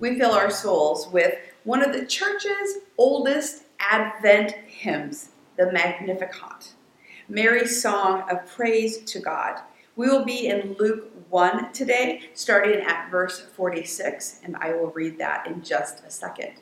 we fill our souls with one of the church's oldest Advent hymns, the Magnificat, Mary's song of praise to God. We will be in Luke 1 today, starting at verse 46, and I will read that in just a second.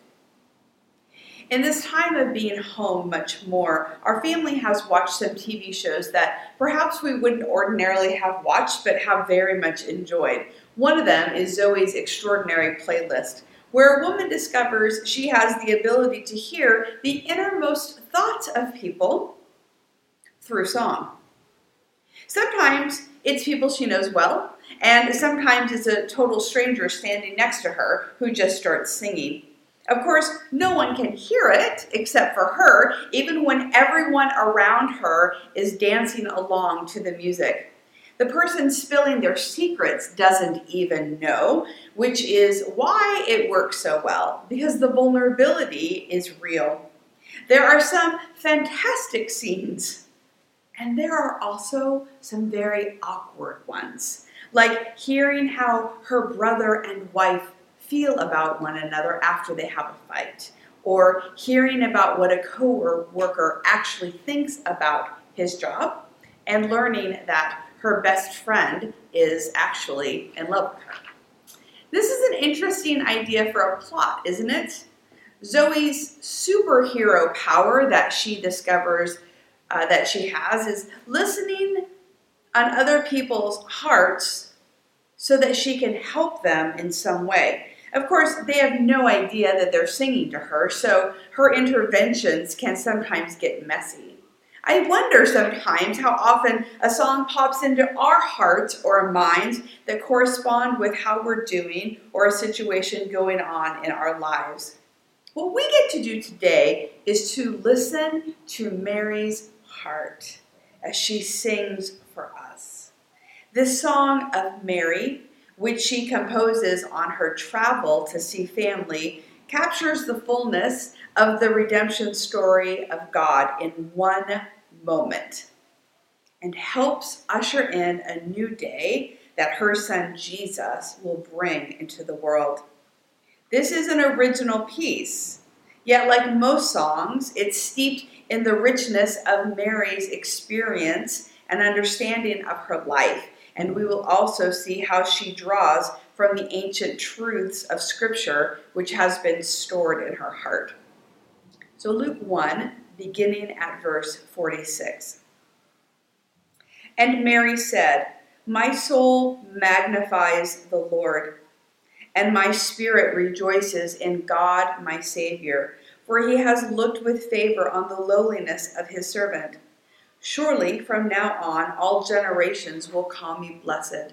In this time of being home much more, our family has watched some TV shows that perhaps we wouldn't ordinarily have watched but have very much enjoyed. One of them is Zoey's Extraordinary Playlist, where a woman discovers she has the ability to hear the innermost thoughts of people through song. Sometimes it's people she knows well, and sometimes it's a total stranger standing next to her who just starts singing. Of course, no one can hear it except for her, even when everyone around her is dancing along to the music. The person spilling their secrets doesn't even know, which is why it works so well, because the vulnerability is real. There are some fantastic scenes, and there are also some very awkward ones, like hearing how her brother and wife feel about one another after they have a fight, or hearing about what a co-worker actually thinks about his job, and learning that her best friend is actually in love with her. This is an interesting idea for a plot, isn't it? Zoey's superhero power that she discovers uh, that she has is listening on other people's hearts so that she can help them in some way. Of course, they have no idea that they're singing to her, so her interventions can sometimes get messy. I wonder sometimes how often a song pops into our hearts or minds that correspond with how we're doing or a situation going on in our lives. What we get to do today is to listen to Mary's heart as she sings for us. This song of Mary which she composes on her travel to see family, captures the fullness of the redemption story of God in one moment and helps usher in a new day that her son Jesus will bring into the world. This is an original piece, yet, like most songs, it's steeped in the richness of Mary's experience and understanding of her life and we will also see how she draws from the ancient truths of Scripture, which has been stored in her heart. So, Luke 1, beginning at verse 46. And Mary said, My soul magnifies the Lord, and my spirit rejoices in God my Savior, for he has looked with favor on the lowliness of his servant. Surely from now on all generations will call me blessed.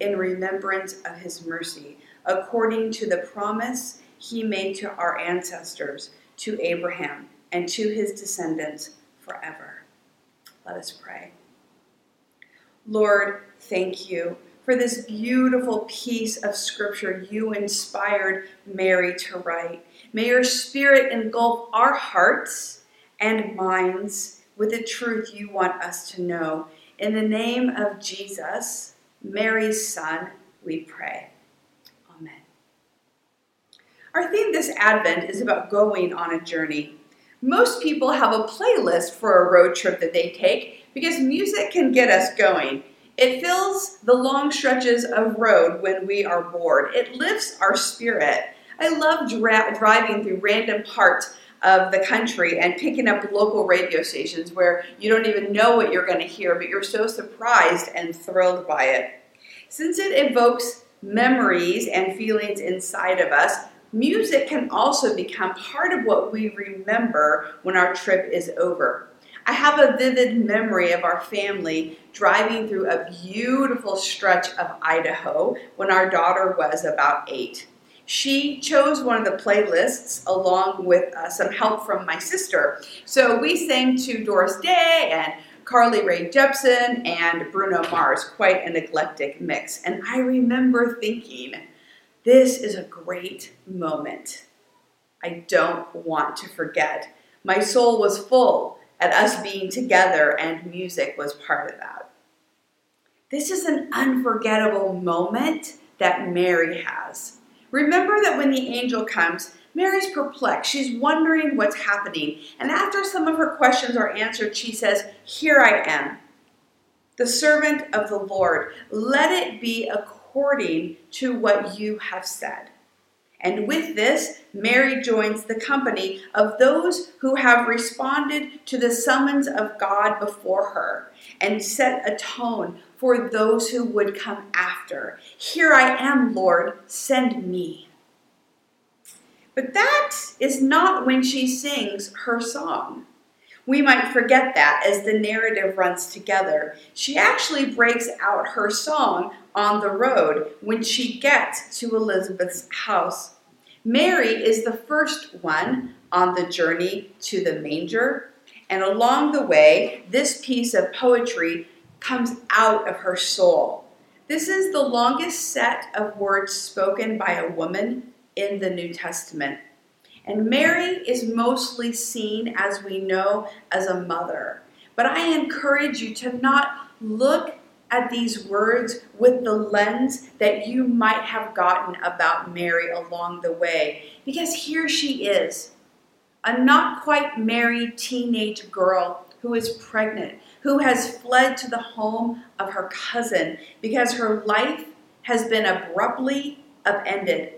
in remembrance of his mercy, according to the promise he made to our ancestors, to Abraham, and to his descendants forever. Let us pray. Lord, thank you for this beautiful piece of scripture you inspired Mary to write. May your spirit engulf our hearts and minds with the truth you want us to know. In the name of Jesus, Mary's Son, we pray. Amen. Our theme this Advent is about going on a journey. Most people have a playlist for a road trip that they take because music can get us going. It fills the long stretches of road when we are bored. It lifts our spirit. I love dra- driving through random parts of the country and picking up local radio stations where you don't even know what you're going to hear, but you're so surprised and thrilled by it. Since it evokes memories and feelings inside of us, music can also become part of what we remember when our trip is over. I have a vivid memory of our family driving through a beautiful stretch of Idaho when our daughter was about eight. She chose one of the playlists along with uh, some help from my sister. So we sang to Doris Day and Carly Rae Jepsen and Bruno Mars, quite an eclectic mix. And I remember thinking, this is a great moment. I don't want to forget. My soul was full at us being together, and music was part of that. This is an unforgettable moment that Mary has. Remember that when the angel comes, Mary's perplexed. She's wondering what's happening. And after some of her questions are answered, she says, Here I am, the servant of the Lord. Let it be according to what you have said. And with this, Mary joins the company of those who have responded to the summons of God before her and set a tone for those who would come after. Here I am, Lord, send me. But that is not when she sings her song. We might forget that as the narrative runs together. She actually breaks out her song on the road when she gets to Elizabeth's house. Mary is the first one on the journey to the manger, and along the way, this piece of poetry comes out of her soul. This is the longest set of words spoken by a woman in the New Testament. And Mary is mostly seen, as we know, as a mother. But I encourage you to not look at these words with the lens that you might have gotten about Mary along the way. Because here she is, a not quite married teenage girl who is pregnant, who has fled to the home of her cousin because her life has been abruptly upended.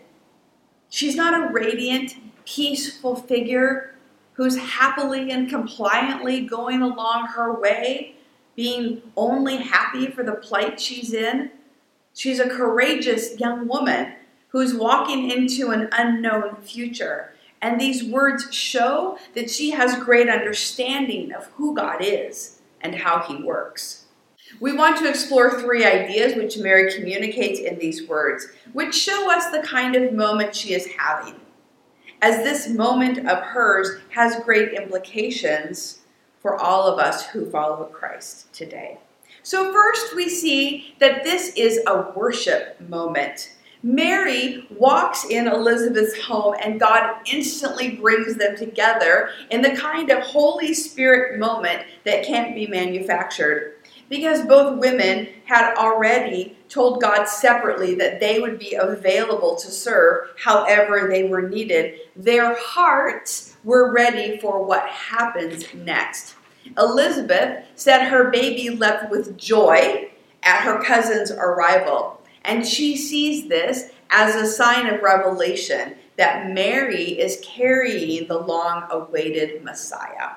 She's not a radiant, peaceful figure who's happily and compliantly going along her way, being only happy for the plight she's in. She's a courageous young woman who's walking into an unknown future. And these words show that she has great understanding of who God is and how he works. We want to explore three ideas which Mary communicates in these words, which show us the kind of moment she is having. As this moment of hers has great implications for all of us who follow Christ today. So, first, we see that this is a worship moment. Mary walks in Elizabeth's home, and God instantly brings them together in the kind of Holy Spirit moment that can't be manufactured. Because both women had already told God separately that they would be available to serve however they were needed, their hearts were ready for what happens next. Elizabeth said her baby leapt with joy at her cousin's arrival. And she sees this as a sign of revelation that Mary is carrying the long awaited Messiah.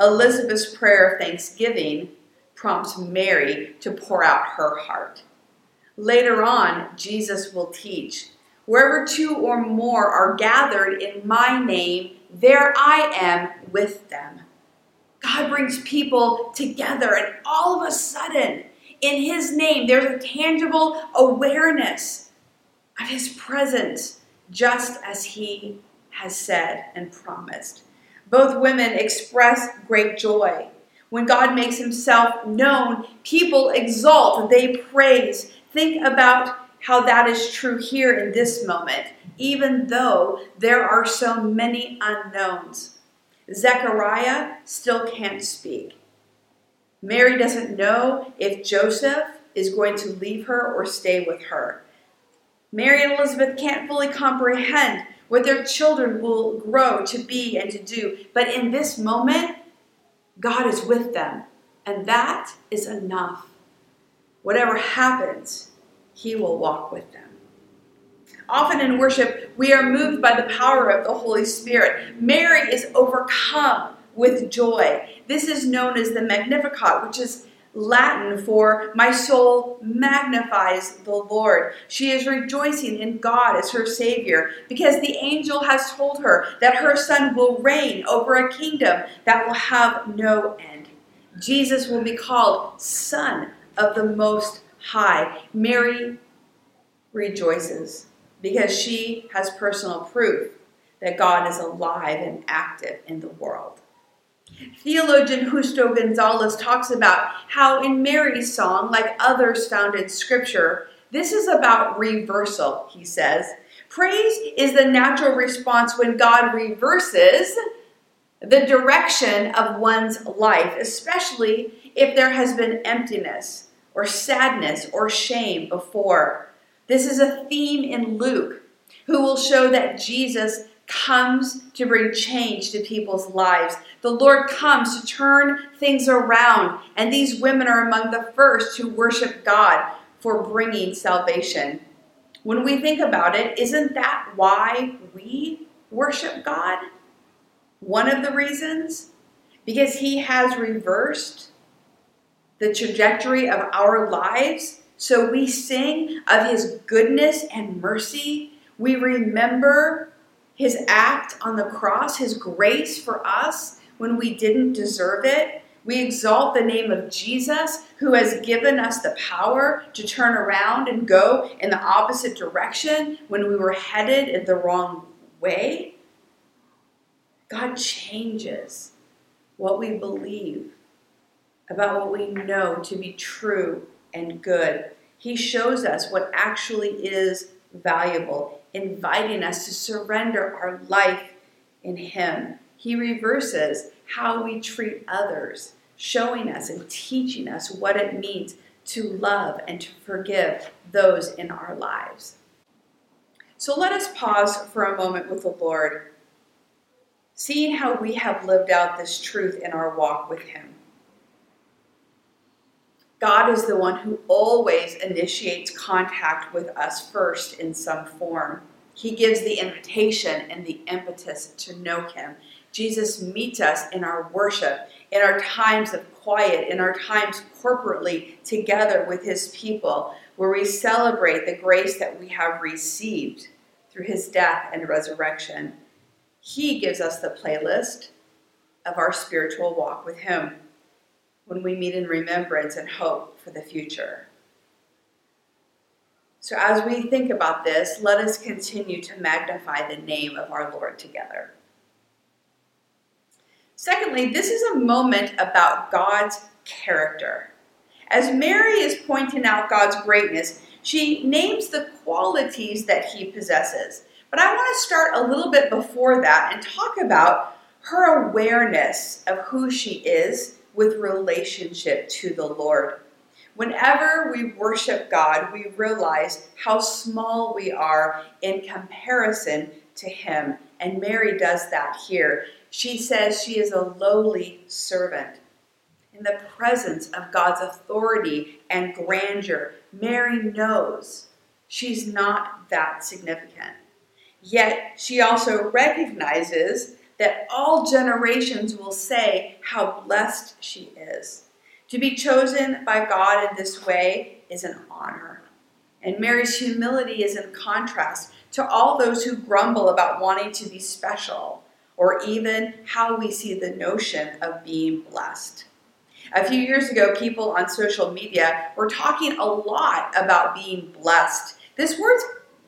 Elizabeth's prayer of thanksgiving prompts Mary to pour out her heart. Later on, Jesus will teach Wherever two or more are gathered in my name, there I am with them. God brings people together, and all of a sudden, in His name, there's a tangible awareness of His presence, just as He has said and promised. Both women express great joy. When God makes Himself known, people exult, they praise. Think about how that is true here in this moment, even though there are so many unknowns. Zechariah still can't speak. Mary doesn't know if Joseph is going to leave her or stay with her. Mary and Elizabeth can't fully comprehend what their children will grow to be and to do. But in this moment, God is with them, and that is enough. Whatever happens, He will walk with them. Often in worship, we are moved by the power of the Holy Spirit. Mary is overcome with joy. This is known as the Magnificat, which is Latin for my soul magnifies the Lord. She is rejoicing in God as her Savior because the angel has told her that her son will reign over a kingdom that will have no end. Jesus will be called Son of the Most High. Mary rejoices because she has personal proof that God is alive and active in the world. Theologian Justo Gonzalez talks about how in Mary's song, like others found in Scripture, this is about reversal, he says. Praise is the natural response when God reverses the direction of one's life, especially if there has been emptiness or sadness or shame before. This is a theme in Luke, who will show that Jesus comes to bring change to people's lives. The Lord comes to turn things around, and these women are among the first who worship God for bringing salvation. When we think about it, isn't that why we worship God? One of the reasons? Because He has reversed the trajectory of our lives. So we sing of His goodness and mercy. We remember his act on the cross, his grace for us when we didn't deserve it. We exalt the name of Jesus, who has given us the power to turn around and go in the opposite direction when we were headed in the wrong way. God changes what we believe about what we know to be true and good. He shows us what actually is valuable inviting us to surrender our life in Him. He reverses how we treat others, showing us and teaching us what it means to love and to forgive those in our lives. So let us pause for a moment with the Lord, seeing how we have lived out this truth in our walk with Him. God is the one who always initiates contact with us first in some form. He gives the invitation and the impetus to know Him. Jesus meets us in our worship, in our times of quiet, in our times corporately together with His people, where we celebrate the grace that we have received through His death and resurrection. He gives us the playlist of our spiritual walk with Him when we meet in remembrance and hope for the future. So, as we think about this, let us continue to magnify the name of our Lord together. Secondly, this is a moment about God's character. As Mary is pointing out God's greatness, she names the qualities that he possesses. But I want to start a little bit before that and talk about her awareness of who she is with relationship to the Lord. Whenever we worship God, we realize how small we are in comparison to Him. And Mary does that here. She says she is a lowly servant. In the presence of God's authority and grandeur, Mary knows she's not that significant. Yet she also recognizes that all generations will say how blessed she is. To be chosen by God in this way is an honor. And Mary's humility is in contrast to all those who grumble about wanting to be special, or even how we see the notion of being blessed. A few years ago, people on social media were talking a lot about being blessed. This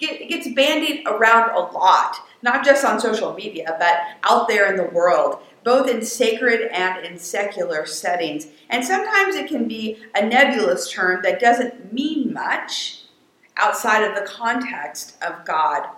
word gets bandied around a lot not just on social media, but out there in the world, both in sacred and in secular settings. And sometimes it can be a nebulous term that doesn't mean much outside of the context of God.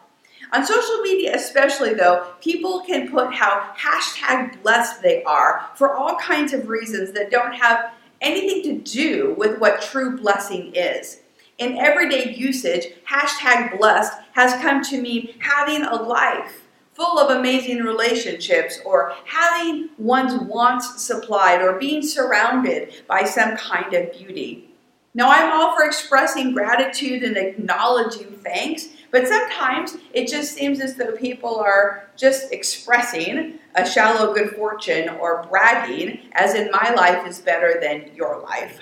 On social media, especially though, people can put how hashtag blessed they are for all kinds of reasons that don't have anything to do with what true blessing is in everyday usage, hashtag blessed has come to mean having a life full of amazing relationships or having one's wants supplied or being surrounded by some kind of beauty. Now, I'm all for expressing gratitude and acknowledging thanks, but sometimes it just seems as though people are just expressing a shallow good fortune or bragging, as in my life is better than your life.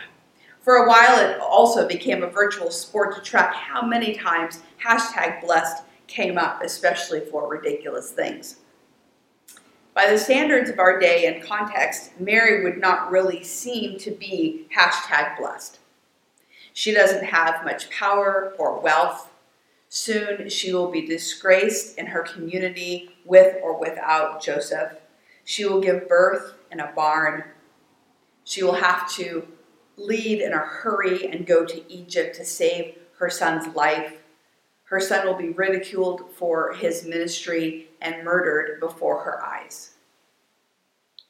For a while, it also became a virtual sport to track how many times hashtag blessed came up, especially for ridiculous things. By the standards of our day and context, Mary would not really seem to be hashtag blessed. She doesn't have much power or wealth. Soon she will be disgraced in her community with or without Joseph. She will give birth in a barn. She will have to leave in a hurry and go to Egypt to save her son's life. Her son will be ridiculed for his ministry and murdered before her eyes.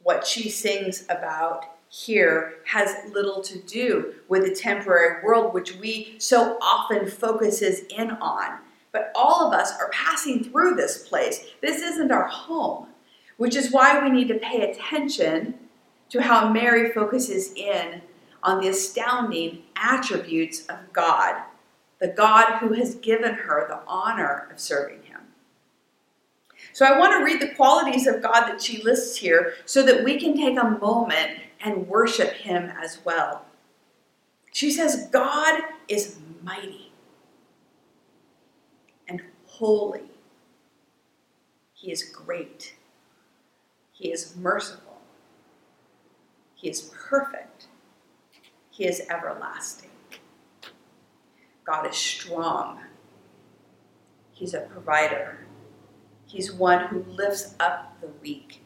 What she sings about here has little to do with the temporary world which we so often focuses in on. But all of us are passing through this place. This isn't our home, which is why we need to pay attention to how Mary focuses in on the astounding attributes of God, the God who has given her the honor of serving him. So I want to read the qualities of God that she lists here so that we can take a moment and worship him as well. She says, God is mighty and holy. He is great. He is merciful. He is perfect. He is everlasting. God is strong. He's a provider. He's one who lifts up the weak.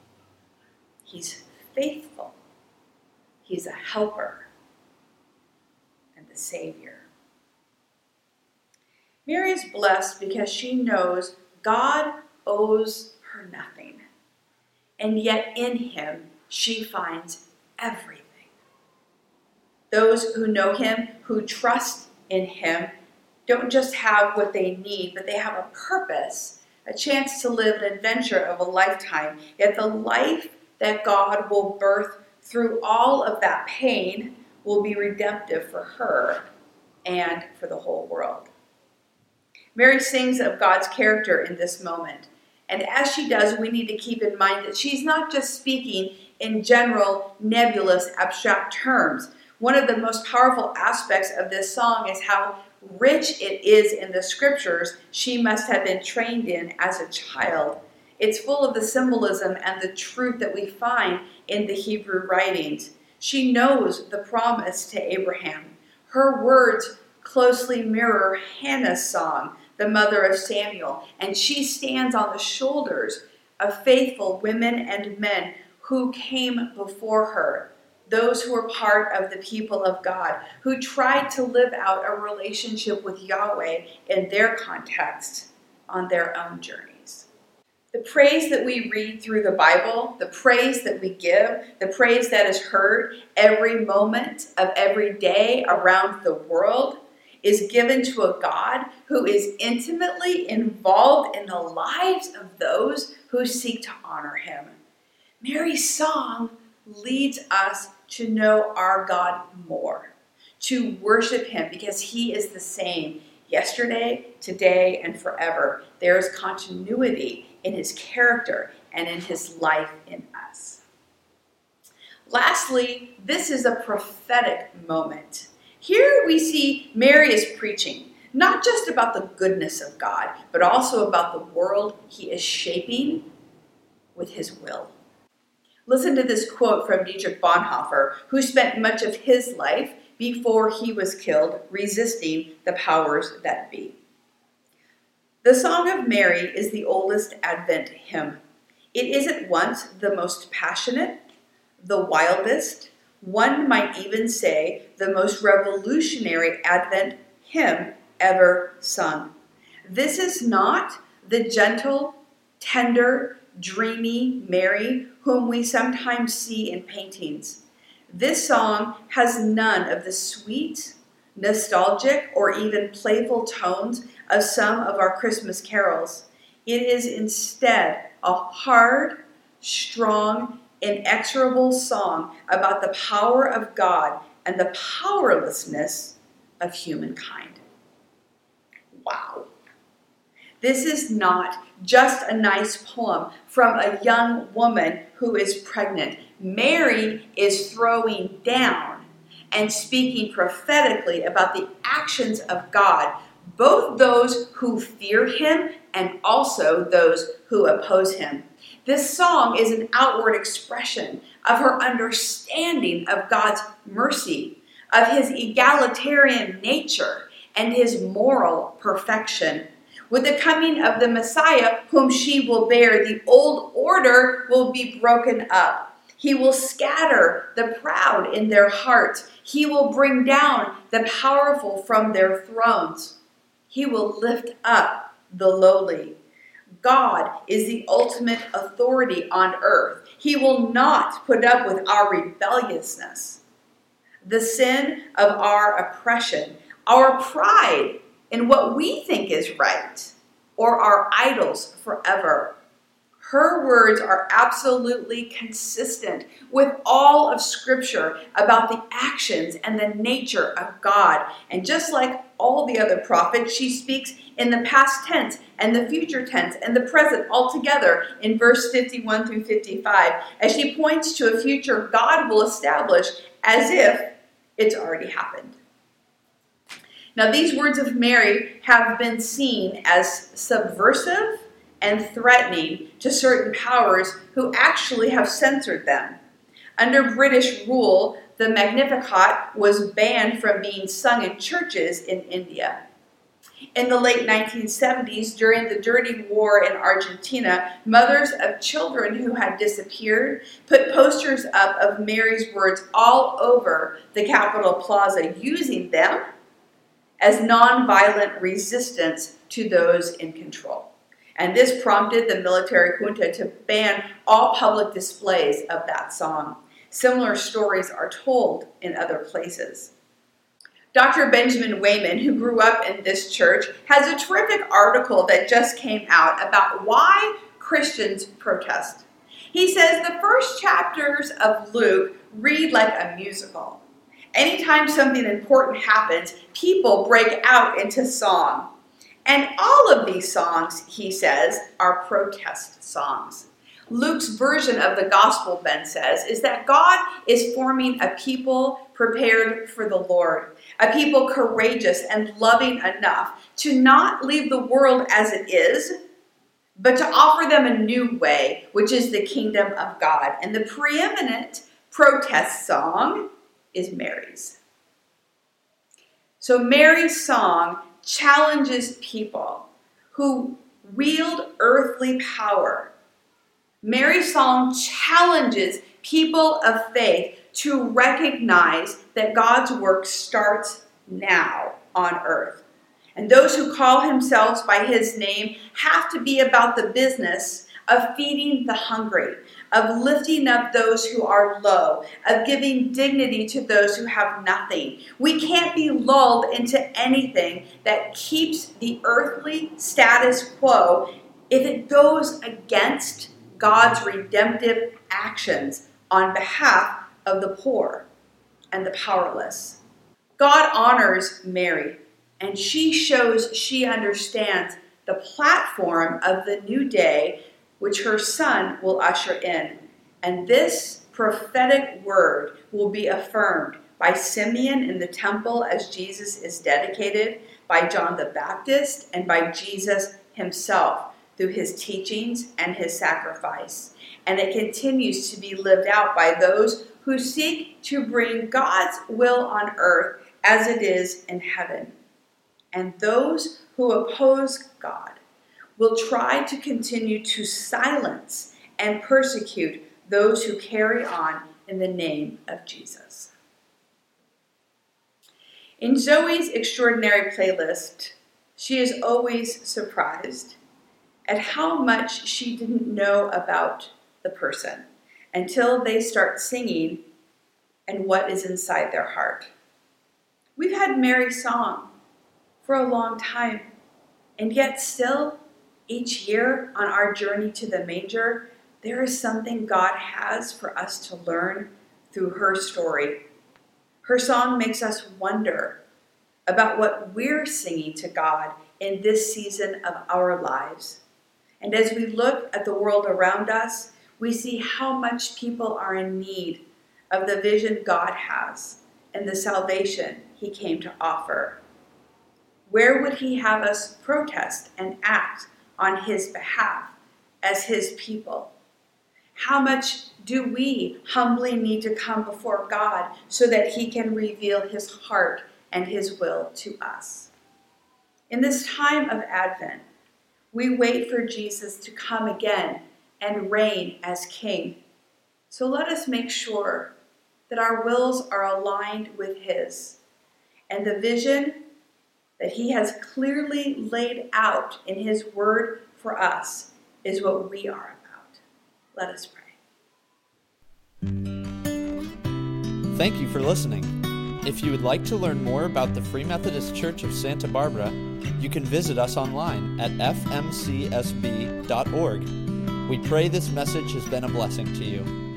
He's faithful. He's a helper and the Savior. Mary is blessed because she knows God owes her nothing, and yet in Him she finds everything. Those who know Him, who trust in Him, don't just have what they need, but they have a purpose, a chance to live an adventure of a lifetime. Yet the life that God will birth through all of that pain will be redemptive for her and for the whole world. Mary sings of God's character in this moment. And as she does, we need to keep in mind that she's not just speaking in general, nebulous, abstract terms. One of the most powerful aspects of this song is how rich it is in the scriptures she must have been trained in as a child. It's full of the symbolism and the truth that we find in the Hebrew writings. She knows the promise to Abraham. Her words closely mirror Hannah's song, the mother of Samuel, and she stands on the shoulders of faithful women and men who came before her, those who were part of the people of God, who tried to live out a relationship with Yahweh in their context on their own journeys. The praise that we read through the Bible, the praise that we give, the praise that is heard every moment of every day around the world is given to a God who is intimately involved in the lives of those who seek to honor him. Mary's song leads us to know our God more, to worship him because he is the same yesterday, today, and forever. There is continuity in his character and in his life in us. Lastly, this is a prophetic moment. Here we see Mary is preaching, not just about the goodness of God, but also about the world he is shaping with his will. Listen to this quote from Dietrich Bonhoeffer, who spent much of his life before he was killed resisting the powers that be. The Song of Mary is the oldest Advent hymn. It is at once the most passionate, the wildest, one might even say the most revolutionary Advent hymn ever sung. This is not the gentle, tender, dreamy Mary whom we sometimes see in paintings. This song has none of the sweet, nostalgic, or even playful tones of some of our Christmas carols. It is instead a hard, strong, inexorable song about the power of God and the powerlessness of humankind. Wow. This is not just a nice poem from a young woman who is pregnant. Mary is throwing down and speaking prophetically about the actions of God both those who fear him and also those who oppose him. This song is an outward expression of her understanding of God's mercy, of his egalitarian nature, and his moral perfection. With the coming of the Messiah, whom she will bear, the old order will be broken up. He will scatter the proud in their hearts. He will bring down the powerful from their thrones. He will lift up the lowly. God is the ultimate authority on earth. He will not put up with our rebelliousness, the sin of our oppression, our pride in what we think is right, or our idols forever. Her words are absolutely consistent with all of Scripture about the actions and the nature of God. And just like all the other prophets, she speaks in the past tense and the future tense and the present all together in verse 51 through 55 as she points to a future God will establish as if it's already happened. Now, these words of Mary have been seen as subversive and threatening to certain powers who actually have censored them. Under British rule, the Magnificat was banned from being sung in churches in India. In the late 1970s, during the Dirty War in Argentina, mothers of children who had disappeared put posters up of Mary's words all over the Capitol Plaza, using them as nonviolent resistance to those in control and this prompted the military junta to ban all public displays of that song. Similar stories are told in other places. Dr. Benjamin Wayman, who grew up in this church, has a terrific article that just came out about why Christians protest. He says the first chapters of Luke read like a musical. Anytime something important happens, people break out into song. And all of these songs, he says, are protest songs. Luke's version of the gospel, Ben says, is that God is forming a people prepared for the Lord, a people courageous and loving enough to not leave the world as it is, but to offer them a new way, which is the kingdom of God. And the preeminent protest song is Mary's. So Mary's song challenges people who wield earthly power. Mary's song challenges people of faith to recognize that God's work starts now on earth. And those who call themselves by his name have to be about the business of feeding the hungry, of lifting up those who are low, of giving dignity to those who have nothing. We can't be lulled into anything that keeps the earthly status quo if it goes against God's redemptive actions on behalf of the poor and the powerless. God honors Mary, and she shows she understands the platform of the new day which her son will usher in. And this prophetic word will be affirmed by Simeon in the temple as Jesus is dedicated, by John the Baptist, and by Jesus himself through his teachings and his sacrifice. And it continues to be lived out by those who seek to bring God's will on earth as it is in heaven. And those who oppose God will try to continue to silence and persecute those who carry on in the name of Jesus. In Zoey's extraordinary playlist, she is always surprised at how much she didn't know about the person until they start singing and what is inside their heart. We've had Mary's song for a long time, and yet still each year on our journey to the manger, there is something God has for us to learn through her story. Her song makes us wonder about what we're singing to God in this season of our lives. And as we look at the world around us, we see how much people are in need of the vision God has and the salvation He came to offer. Where would He have us protest and act on his behalf as his people? How much do we humbly need to come before God so that he can reveal his heart and his will to us? In this time of Advent, We wait for Jesus to come again and reign as King. So let us make sure that our wills are aligned with His and the vision that He has clearly laid out in His Word for us is what we are about. Let us pray. Thank you for listening. If you would like to learn more about the Free Methodist Church of Santa Barbara, you can visit us online at fmcsb.org. We pray this message has been a blessing to you.